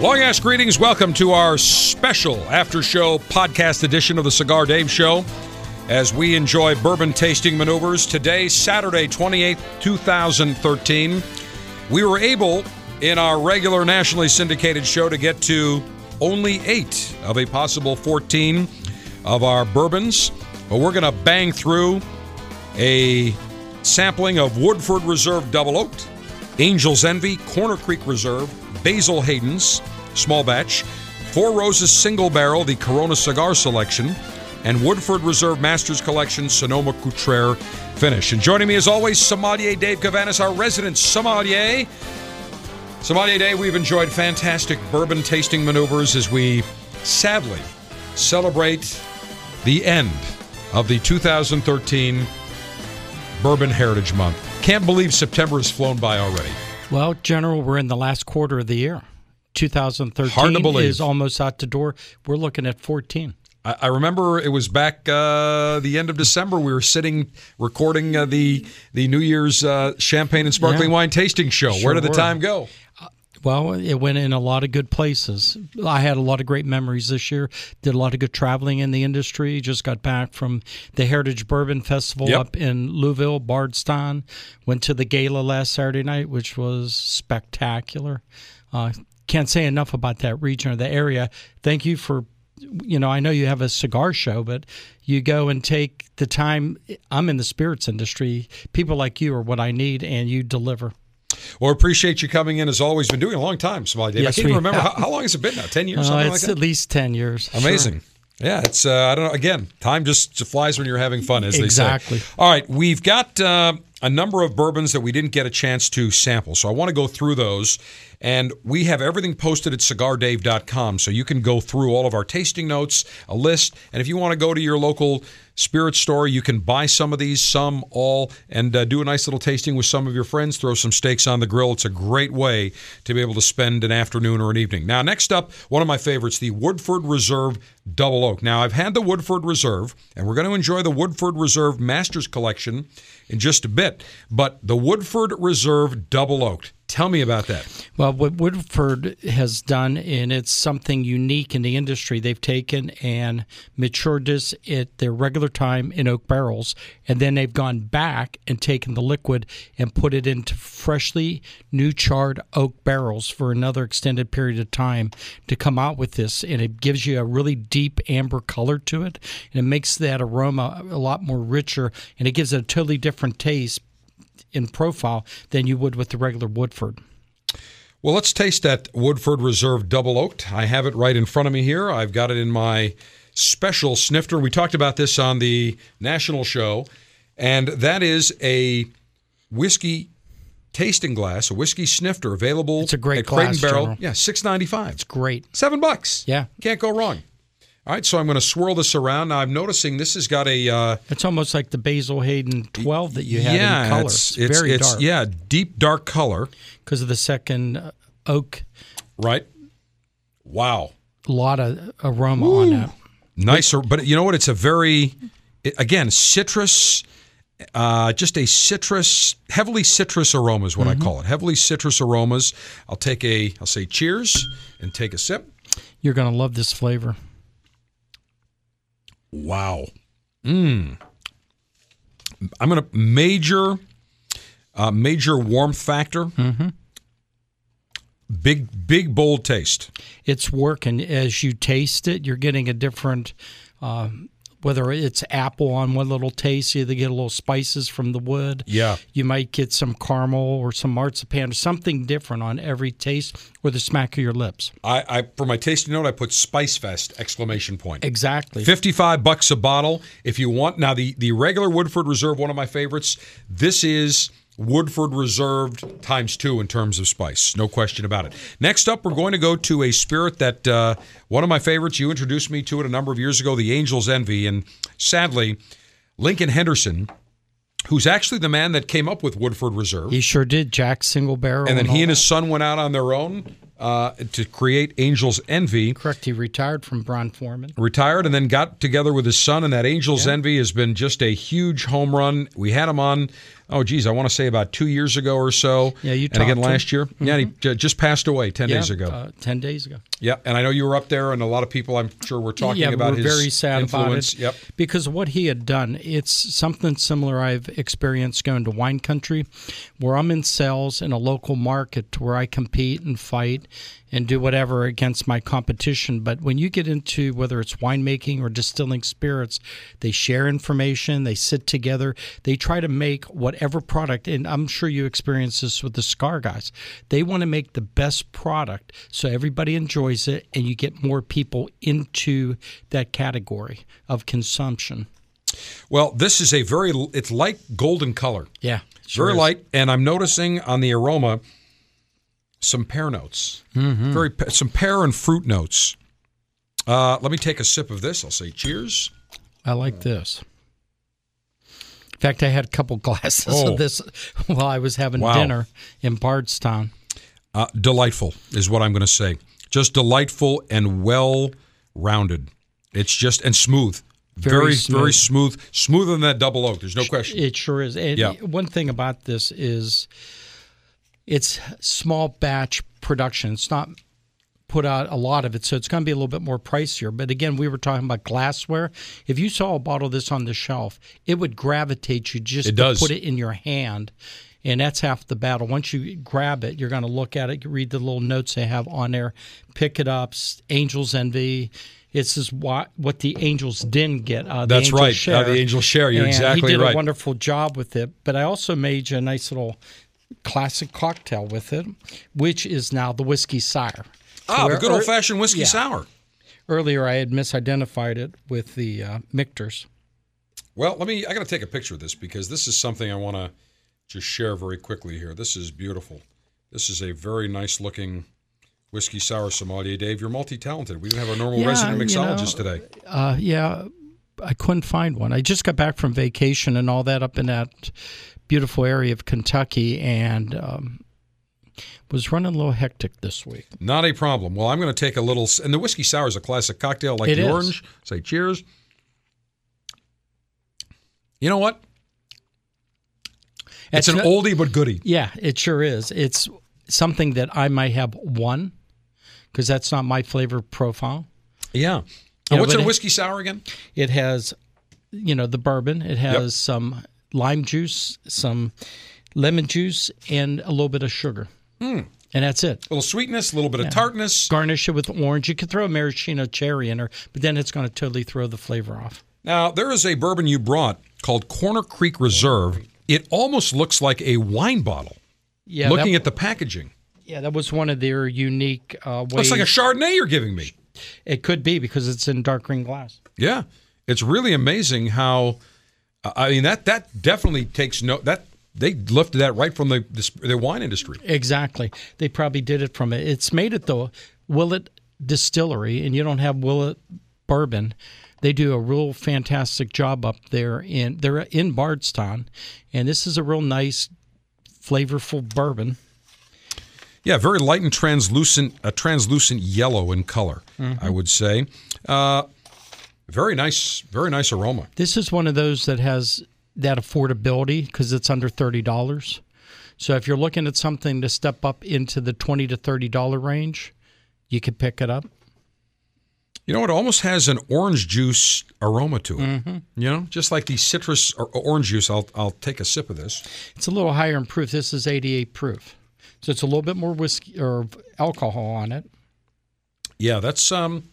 Long ass greetings. Welcome to our special after show podcast edition of the Cigar Dave Show as we enjoy bourbon tasting maneuvers. Today, Saturday, 28th, 2013, we were able in our regular nationally syndicated show to get to only eight of a possible 14 of our bourbons, but we're going to bang through a sampling of Woodford Reserve Double Oaked, Angel's Envy, Corner Creek Reserve, Basil Hayden's small batch, Four Roses Single Barrel, the Corona Cigar Selection, and Woodford Reserve Masters Collection Sonoma Cutrer finish. And joining me as always, sommelier Dave Cavanis, our resident sommelier. Sommelier Dave, we've enjoyed fantastic bourbon tasting maneuvers as we sadly celebrate the end of the 2013 Bourbon Heritage Month. Can't believe September has flown by already. Well, General, we're in the last quarter of the year. 2013 Hard to believe. is almost out the door. We're looking at 14. I, I remember it was back uh, the end of December. We were sitting recording uh, the the New Year's uh, champagne and sparkling Yeah. wine tasting show. Where did the were. time go? Well, it went in a lot of good places. I had a lot of great memories this year. Did a lot of good traveling in the industry. Just got back from the Heritage Bourbon Festival Yep. up in Louisville, Bardstown. Went to the gala last Saturday night, which was spectacular. Uh, can't say enough about that region or the area. Thank you for, you know, I know you have a cigar show, but you go and take the time. I'm in the spirits industry. People like you are what I need, and you deliver. Well, appreciate you coming in as always. Been doing a long time, Sommelier Dave. Yes, I can't even remember how, how long has it been now? Ten years, Uh, something like it's that. at least 10 years. Sure. Amazing. Yeah, it's uh, I don't know. Again, time just flies when you're having fun, as Exactly. they say. Exactly. All right, we've got uh, a number of bourbons that we didn't get a chance to sample, so I want to go through those. And we have everything posted at cigardave.com, so you can go through all of our tasting notes, a list, and if you want to go to your local spirit store, you can buy some of these, some, all, and uh, do a nice little tasting with some of your friends. Throw some steaks on the grill. It's a great way to be able to spend an afternoon or an evening. Now, next up, one of my favorites, the Woodford Reserve Double Oak. Now, I've had the Woodford Reserve, and we're going to enjoy the Woodford Reserve Masters Collection in just a bit. But the Woodford Reserve Double Oaked. Tell me about that. Well, what Woodford has done, and it's something unique in the industry, they've taken and matured this at their regular time in oak barrels, and then they've gone back and taken the liquid and put it into freshly new charred oak barrels for another extended period of time to come out with this. And it gives you a really deep amber color to it, and it makes that aroma a lot more richer, and it gives it a totally different taste in profile than you would with the regular Woodford. Well, let's taste that Woodford Reserve Double Oaked. I have it right in front of me here. I've got it in my special snifter. We talked about this on the national show, and that is a whiskey tasting glass, a whiskey snifter available It's a great at Crate and Barrel. General. Yeah, six ninety five. It's Great. Seven bucks. Yeah. Can't go wrong. All right, so I'm going to swirl this around. Now I'm noticing this has got a uh, It's almost like the Basil Hayden 12 that you had yeah, in color. it's, It's, very it's dark yeah, deep dark color. because of the second uh, oak. Right. Wow. A lot of aroma on that. nicer but you know what it's a very again citrus uh, just a citrus heavily citrus aroma is what i call it heavily citrus aromas i'll take a i'll say cheers and take a sip You're going to love this flavor. Wow mm. i'm gonna major uh, major warmth factor big big bold taste It's working. As you taste it, you're getting a different uh, whether it's apple on one little taste, you either get a little spices from the wood. Yeah. You might get some caramel or some marzipan or something different on every taste or the smack of your lips. I, I for my tasting note, I put Spice Fest exclamation point. Exactly. 55 bucks a bottle if you want. Now the the regular Woodford Reserve, one of my favorites. This is Woodford Reserved times two in terms of spice, no question about it. Next up, we're going to go to a spirit that uh, one of my favorites. You introduced me to it a number of years ago, the Angel's Envy, and sadly, Lincoln Henderson, who's actually the man that came up with Woodford Reserve, He sure did. Jack Single Barrel. and then all he and that. his son went out on their own uh, to create Angel's Envy. Correct. He retired from Brown-Forman. retired and then got together with his son, and that Angels Envy has been just a huge home run. We had him on, oh geez, I want to say about two years ago or so. Yeah, you and again last year. Yeah, he j- just passed away ten days ago. Uh, Ten days ago. Yeah, and I know you were up there, and a lot of people, I'm sure, were talking yeah, about we're his very sad influence. about it. Yep. Because what he had done, it's something similar I've experienced going to wine country, where I'm in sales in a local market where I compete and fight and do whatever against my competition. But when you get into whether it's winemaking or distilling spirits, they share information, they sit together, they try to make whatever product, and I'm sure you experience this with the Scar guys. They want to make the best product so everybody enjoys it and you get more people into that category of consumption. Well, this is a very, it's light golden color, Yeah. very light, and I'm noticing on the aroma some pear notes, Mm-hmm. very some pear and fruit notes. Uh, let me take a sip of this. I'll say cheers. I like this. In fact, I had a couple glasses Oh. of this while I was having Wow. dinner in Bardstown. Uh, delightful is what I'm going to say. Just delightful and well rounded. It's just and smooth. Very Very, very smooth. Smoother than that double oak. There's no question. It sure is. And Yeah. one thing about this is it's small batch production. It's not put out a lot of it, so it's going to be a little bit more pricier. But again, we were talking about glassware. If you saw a bottle of this on the shelf, it would gravitate you just It to put it in your hand. And that's half the battle. Once you grab it, you're going to look at it, read the little notes they have on there, pick it up. Angels Envy. This is what what the Angels didn't get. Uh, the That's right. Uh, the Angels Share. You're And exactly He did right. a wonderful job with it. But I also made you a nice little classic cocktail with it, which is now the whiskey sire. ah, Where the good old fashioned whiskey yeah. sour. Earlier, I had misidentified it with the uh, Michter's. Well, let me. I got to take a picture of this because this is something I want to just share very quickly here. This is beautiful. This is a very nice looking whiskey sour sommelier. Dave, you're multi talented. We didn't have a normal Yeah, resident you mixologist know, today. Uh, yeah, I couldn't find one. I just got back from vacation and all that up in that beautiful area of Kentucky and um, was running a little hectic this week. Not a problem. Well, I'm going to take a little, and the whiskey sour is a classic cocktail like It the is. orange. Say cheers. You know what? It's, an oldie but goodie. Yeah, it sure is. It's something that I might have one because that's not my flavor profile. Yeah. You know, what's a whiskey sour again? It has, you know, the bourbon. It has some lime juice, some lemon juice, and a little bit of sugar. Hmm. And that's it. A little sweetness, a little bit of tartness. Garnish it with orange. You could throw a maraschino cherry in there, but then it's going to totally throw the flavor off. Now, there is a bourbon you brought called Corner Creek Reserve. It almost looks like a wine bottle. Yeah, looking that, at the packaging, yeah, that was one of their unique uh, ways. it's like a Chardonnay you're giving me. It could be because it's in dark green glass. Yeah, it's really amazing how. uh, I mean that that definitely takes no that they lifted that right from the the, the wine industry. Exactly. They probably did it from it. It's made at the Willet Distillery, and you don't have Willet bourbon. They do a real fantastic job up there in they're in Bardstown, and this is a real nice, flavorful bourbon. Yeah, very light and translucent, a translucent yellow in color, I would say. Uh, very nice, very nice aroma. This is one of those that has that affordability because it's under thirty dollars. So if you're looking at something to step up into the twenty to thirty dollar range, you could pick it up. You know, it almost has an orange juice aroma to it. You know, just like the citrus or orange juice. I'll I'll take a sip of this. It's a little higher in proof. This is 88 proof. So it's a little bit more whiskey or alcohol on it. Yeah, that's um.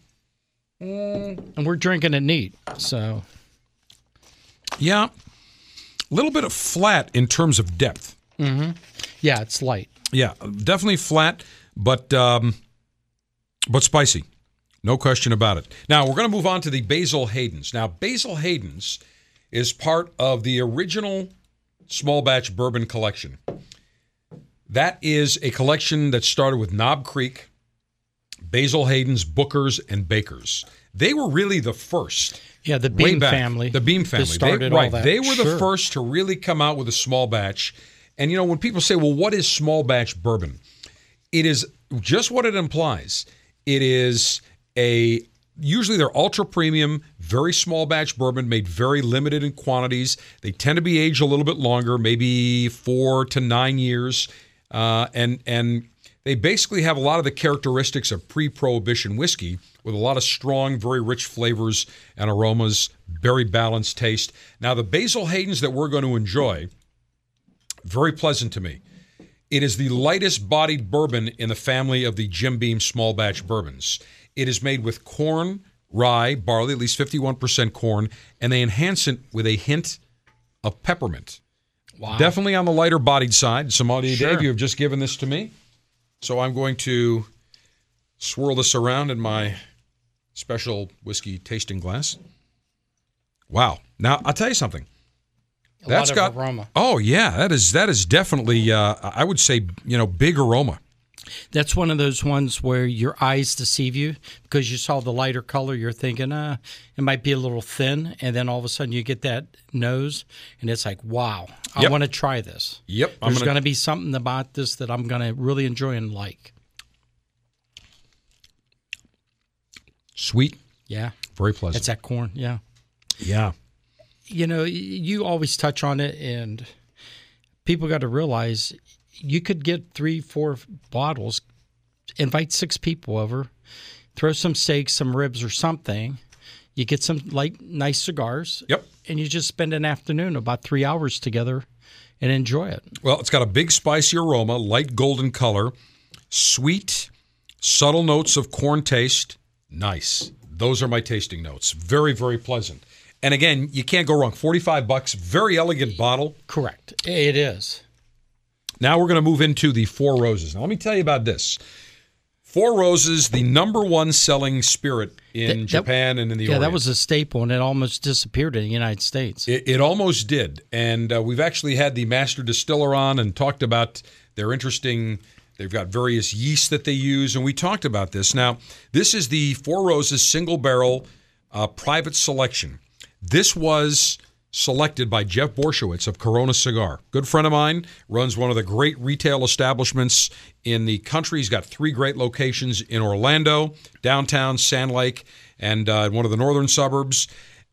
And we're drinking it neat. So Yeah, a little bit of flat in terms of depth. Mhm. Yeah, it's light. Yeah, definitely flat, but um, but spicy. No question about it. Now we're going to move on to the Basil Hayden's. Now Basil Hayden's is part of the original small batch bourbon collection. That is a collection that started with Knob Creek, Basil Hayden's, Booker's, and Baker's. They were really the first. Yeah, the Beam back. family. The Beam family. They, started all right. that. They were the first to really come out with a small batch. And you know, when people say, "Well, what is small batch bourbon?" It is just what it implies. It is a usually they're ultra premium, very small batch bourbon made very limited in quantities. They tend to be aged a little bit longer, maybe four to nine years, uh, and and they basically have a lot of the characteristics of pre-prohibition whiskey with a lot of strong, very rich flavors and aromas, very balanced taste. Now the Basil Hayden's that we're going to enjoy, very pleasant to me. It is the lightest bodied bourbon in the family of the Jim Beam small batch bourbons. It is made with corn, rye, barley, at least 51% corn, and they enhance it with a hint of peppermint. Wow. Definitely on the lighter bodied side. Sommelier Sure. Dave, you have just given this to me. So I'm going to swirl this around in my special whiskey tasting glass. Wow. Now, I'll tell you something. A That's lot got of aroma. Oh yeah, that is that is definitely uh, I would say, you know, big aroma. That's one of those ones where your eyes deceive you because you saw the lighter color. You're thinking, uh, it might be a little thin, and then all of a sudden you get that nose, and it's like, wow, I Yep. want to try this. Yep, There's gonna- be something about this that I'm going to really enjoy and like. Sweet, Yeah, very pleasant. it's that corn. Yeah. yeah. you know, you always touch on it, and people got to realize you could get three, four bottles, invite six people over, throw some steaks, some ribs, or something. You get some light, nice cigars. Yep. And you just spend an afternoon, about three hours together, and enjoy it. Well, it's got a big spicy aroma, light golden color, sweet, subtle notes of corn taste. Nice. Those are my tasting notes. Very, very pleasant. And again, you can't go wrong. 45 bucks, very elegant bottle. Correct. It is. Now we're going to move into the Four Roses. Now, let me tell you about this. Four Roses, the number one selling spirit in That- that- Japan and in the Yeah, Orient. that was a staple, and it almost disappeared in the United States. It, it almost did. And uh, we've actually had the master distiller on and talked about their interesting, they've got various yeasts that they use. And we talked about this. Now, this is the Four Roses single barrel uh, private selection. This was selected by Jeff Borysiewicz of Corona Cigar. Good friend of mine, runs one of the great retail establishments in the country. He's got three great locations in Orlando, downtown, Sand Lake, and uh, one of the northern suburbs.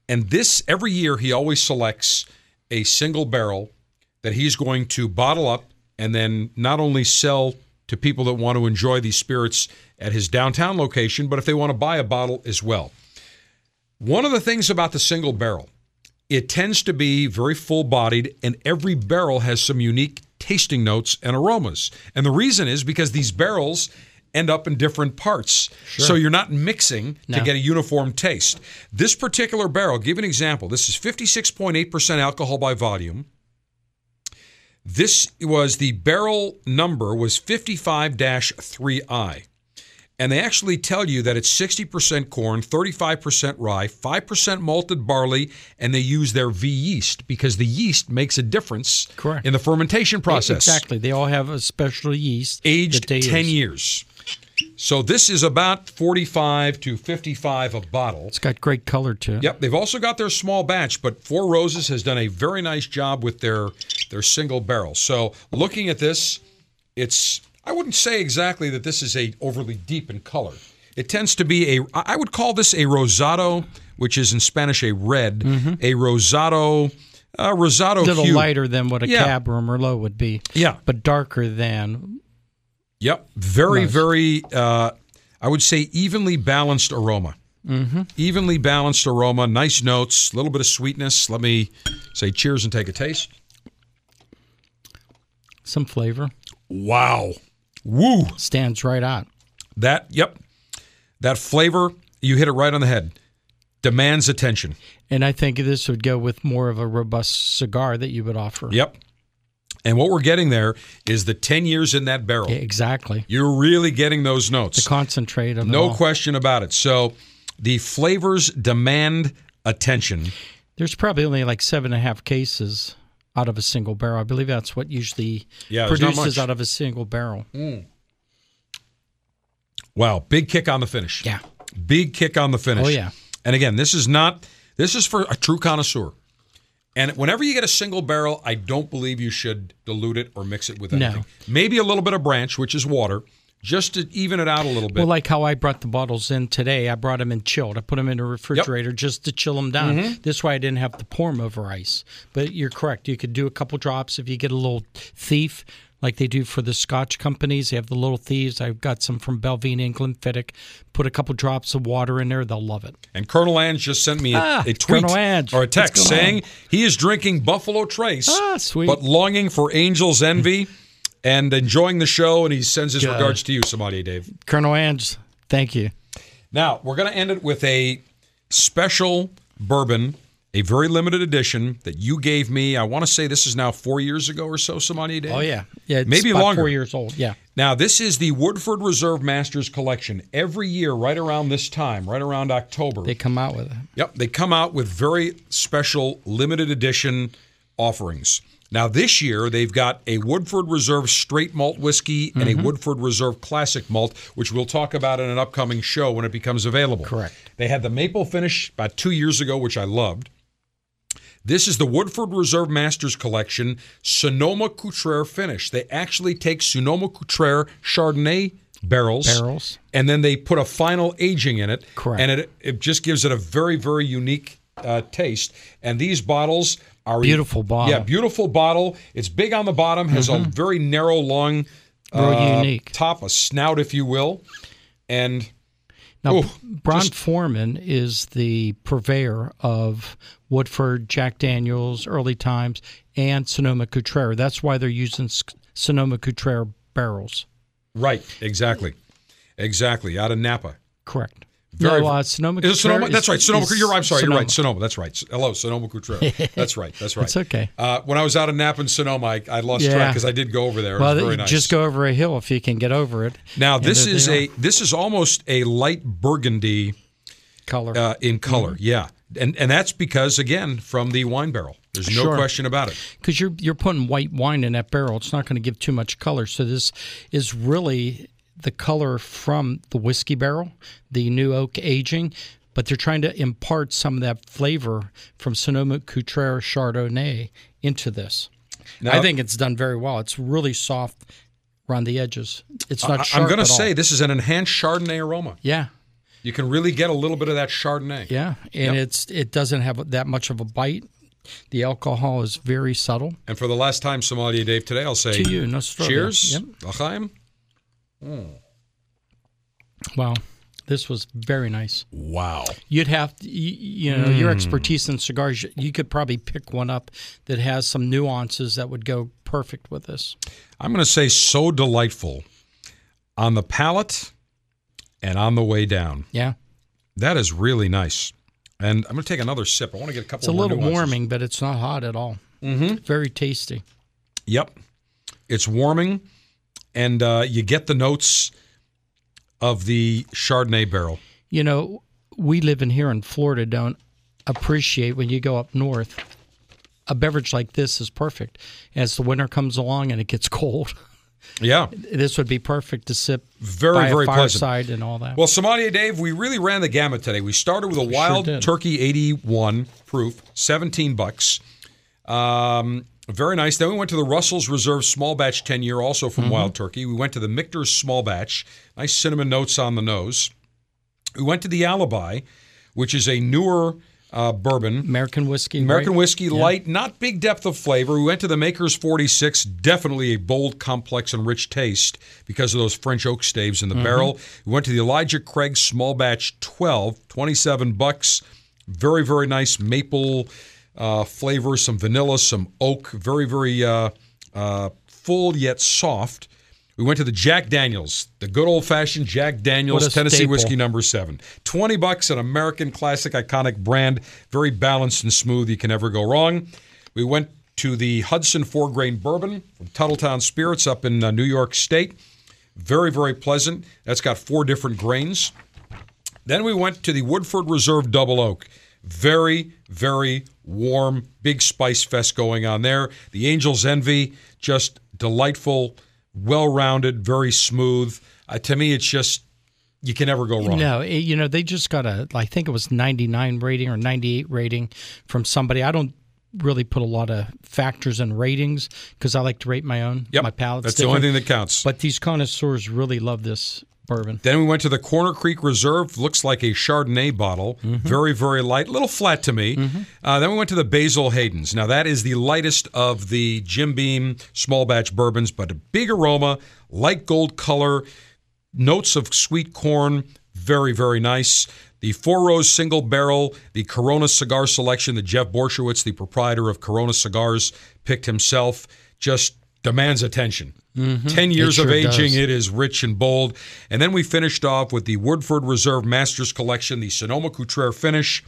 And this, every year, he always selects a single barrel that he's going to bottle up and then not only sell to people that want to enjoy these spirits at his downtown location, but if they want to buy a bottle as well. One of the things about the single barrel, it tends to be very full bodied, and every barrel has some unique tasting notes and aromas. And the reason is because these barrels end up in different parts. So you're not mixing to get a uniform taste. This particular barrel, give an example. This is 56.8% alcohol by volume. This was the barrel number was 55-3i. And they actually tell you that it's 60% corn, 35% rye, 5% malted barley, and they use their V yeast because the yeast makes a difference Correct. in the fermentation process. Exactly. They all have a special yeast. Aged 10 use. years. So this is about 45 to 55 a bottle. It's got great color to it. Yep, they've also got their small batch, but Four Roses has done a very nice job with their their single barrel. So looking at this, it's I wouldn't say exactly that this is a overly deep in color. It tends to be a I would call this a rosado, which is in Spanish a red, a rosado, uh, rosado A little hue. lighter than what a Yeah. cab or a merlot would be. Yeah. But darker than Yep, very Nice. very. Uh, I would say evenly balanced aroma. Mm-hmm. Evenly balanced aroma, nice notes, a little bit of sweetness. Let me say cheers and take a taste. some flavor. Wow. Woo. Stands right out. That, yep. That flavor, you hit it right on the head. demands attention. And I think this would go with more of a robust cigar that you would offer. Yep. And what we're getting there is the 10 years in that barrel. Yeah, exactly. You're really getting those notes. The concentrate of no question about it. So the flavors demand attention. There's probably only like seven and a half cases out of a single barrel. I believe that's what usually Yeah, produces out of a single barrel. Hmm. Wow, big kick on the finish. Yeah. Big kick on the finish. Oh, yeah. And again, this is not this is for a true connoisseur. And whenever you get a single barrel, I don't believe you should dilute it or mix it with No. anything. Maybe a little bit of branch, which is water, just to even it out a little bit. Well, like how I brought the bottles in today, I brought them in chilled. I put them in a refrigerator just to chill them down. Mm-hmm. This way, I didn't have to pour them over ice. But you're correct. You could do a couple drops if you get a little thief, like they do for the Scotch companies. They have the little thieves. I've got some from Balvenie and Glenfiddich. Put a couple drops of water in there. They'll love it. And Colonel Ange just sent me a, Ah, a tweet or a text saying he is drinking Buffalo Trace, Ah, sweet. but longing for Angel's envy and enjoying the show. And he sends his Good. regards to you, Sommelier Dave. Colonel Ange, thank you. Now we're going to end it with a special bourbon, a very limited edition that you gave me. I want to say this is now four years ago or so, Sommelier Dave. Oh, yeah. Yeah, it's Maybe about longer. four years old. Yeah. Now, this is the Woodford Reserve Masters Collection. Every year, right around this time, right around October, They come out with it. Yep, they come out with very special limited edition offerings. Now, this year, they've got a Woodford Reserve straight malt whiskey and Mm-hmm. a Woodford Reserve classic malt, which we'll talk about in an upcoming show when it becomes available. Correct. They had the maple finish about two years ago, which I loved. This is the Woodford Reserve Masters Collection Sonoma Cutrer finish. They actually take Sonoma Cutrer Chardonnay barrels, Barrels. and then they put a final aging in it. Correct. And it it just gives it a very very unique uh, taste. And these bottles Beautiful bottle. Yeah, beautiful bottle. It's big on the bottom, has a very narrow, long, uh, unique. top, a snout, if you will, and Now, Ooh, Brown just- Forman is the purveyor of Woodford, Jack Daniels, early times, and Sonoma Cutrer. That's why they're using Sonoma Cutrer barrels. right, exactly, exactly, out of Napa. Correct. Very- no, uh, Sonoma Is Sonoma? Cutrer that's right. Sonoma. is you're right. I'm sorry. You're Sonoma. right. Sonoma. That's right. Hello, Sonoma Cutrer. That's right. That's right. It's okay. Uh, when I was out in Napa and Sonoma, I, I lost Yeah. track because I did go over there. It Well, was very nice. just go over a hill if you can get over it. Now this is a this is almost a light burgundy color. uh, in color. Mm-hmm. Yeah, and and that's because again from the wine barrel. There's no Sure. question about it. because you're you're putting white wine in that barrel. It's not going to give too much color. So this is really the color from the whiskey barrel, the new oak aging, but they're trying to impart some of that flavor from Sonoma Cutrer Chardonnay into this. Now, I think it's done very well. It's really soft around the edges. It's not. I, sharp am going to at all. say this is an enhanced Chardonnay aroma. yeah, You can really get a little bit of that Chardonnay. yeah, and it's it doesn't have that much of a bite. The alcohol is very subtle. And for the last time, Sommelier Dave, today I'll say To you, Nostrovia. cheers. Yep. L'chaim. Wow, this was very nice. Wow. You'd have, to, you, you know, your expertise in cigars. You could probably pick one up that has some nuances that would go perfect with this. I'm going to say so delightful on the palate and on the way down. Yeah, That is really nice. And I'm going to take another sip. I want to get a couple it's a little nuances. warming, but it's not hot at all. Mm-hmm. Very tasty. Yep. It's warming, and uh, you get the notes of the Chardonnay barrel. You know, we live in here in Florida. Don't appreciate when you go up north. A beverage like this is perfect. As the winter comes along and it gets cold, Yeah. this would be perfect to sip Very, very a pleasant. and all that. Well, Sommelier Dave, we really ran the gamut today. We started with a Wild did. Turkey 81 proof, 17 bucks. Um, very nice. Then we went to the Russell's Reserve Small Batch 10 year, also from Wild Turkey. We went to the Michter's Small Batch, nice cinnamon notes on the nose. We went to the Alibi, which is a newer uh, bourbon. American whiskey. American right? whiskey, light, not big depth of flavor. We went to the Maker's 46, definitely a bold, complex, and rich taste because of those French oak staves in the barrel. We went to the Elijah Craig Small Batch 12, 27 bucks. Very, very nice maple uh, flavor, some vanilla, some oak. Very, very uh, uh, full yet soft. We went to the Jack Daniels, the good old fashioned Jack Daniels Tennessee staple. whiskey number seven. 20 bucks, an American classic, iconic brand, very balanced and smooth. You can never go wrong. We went to the Hudson four grain bourbon from Tuthilltown Spirits up in uh, New York State. Very, very pleasant. That's got four different grains. Then we went to the Woodford Reserve Double Oak. Very, very warm, big spice fest going on there. The Angel's Envy, just delightful, well rounded, very smooth. Uh, to me, it's just, you can never go wrong. No, it- you know they just got a. I think it was 99 rating or 98 rating from somebody. I don't really put a lot of factors in ratings because I like to rate my own. Yep. My palate. That's the only thing that counts. But these connoisseurs really love this bourbon. Then we went to the Corner Creek Reserve. Looks like a Chardonnay bottle. Very, very light. A little flat to me. Uh, then we went to the Basil Hayden's. Now, that is the lightest of the Jim Beam small batch bourbons, but a big aroma, light gold color, notes of sweet corn. Very, very nice. The Four Rose Single Barrel, the Corona Cigar Selection that Jeff Borysiewicz, the proprietor of Corona Cigars, picked himself, just demands attention. Mm-hmm. 10 years sure of aging, does. it is rich and bold. And then we finished off with the Woodford Reserve Masters Collection, the Sonoma Cutrer finish.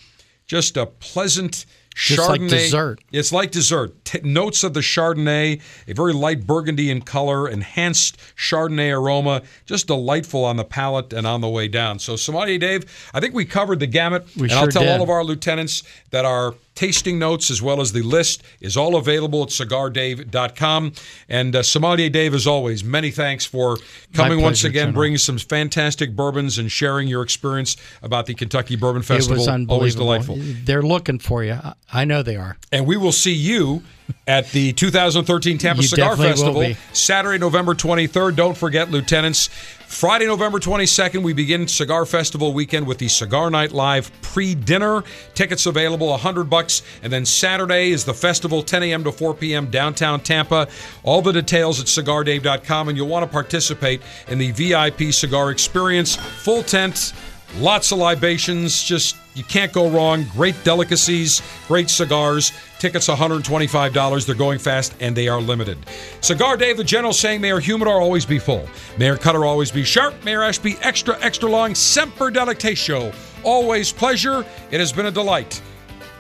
Just a pleasant Just Chardonnay. like dessert. It's like dessert. T- notes of the Chardonnay, a very light burgundy in color, enhanced Chardonnay aroma, just delightful on the palate and on the way down. So, Sommelier Dave, I think we covered the gamut. We and I'll sure tell all of our lieutenants that our tasting notes as well as the list is all available at cigardave.com. And uh, Sommelier Dave, as always, many thanks for coming once again, General. bringing some fantastic bourbons and sharing your experience about the Kentucky Bourbon Festival. It was unbelievable. Always delightful. They're looking for you. I- I know they are. And we will see you at the 2013 Tampa You Cigar Festival. Saturday, November 23rd. Don't forget, Lieutenants. Friday, November 22nd, we begin Cigar Festival weekend with the Cigar Night Live pre-dinner. Tickets available, 100 bucks. And then Saturday is the festival, 10 a.m. to 4 p.m. downtown Tampa. All the details at cigardave.com, and you'll want to participate in the VIP cigar experience. Full tent, Lots of libations, just you can't go wrong. Great delicacies, great cigars. Tickets $125. They're going fast and they are limited. Cigar Dave, the general saying, Mayor humidor always be full. Mayor cutter always be sharp. May our ash be extra, extra long. Semper Delectatio. Always pleasure. It has been a delight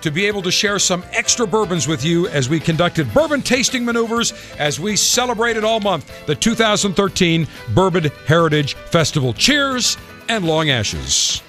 to be able to share some extra bourbons with you as we conducted bourbon tasting maneuvers as we celebrated all month the 2013 Bourbon Heritage Festival. Cheers and long ashes.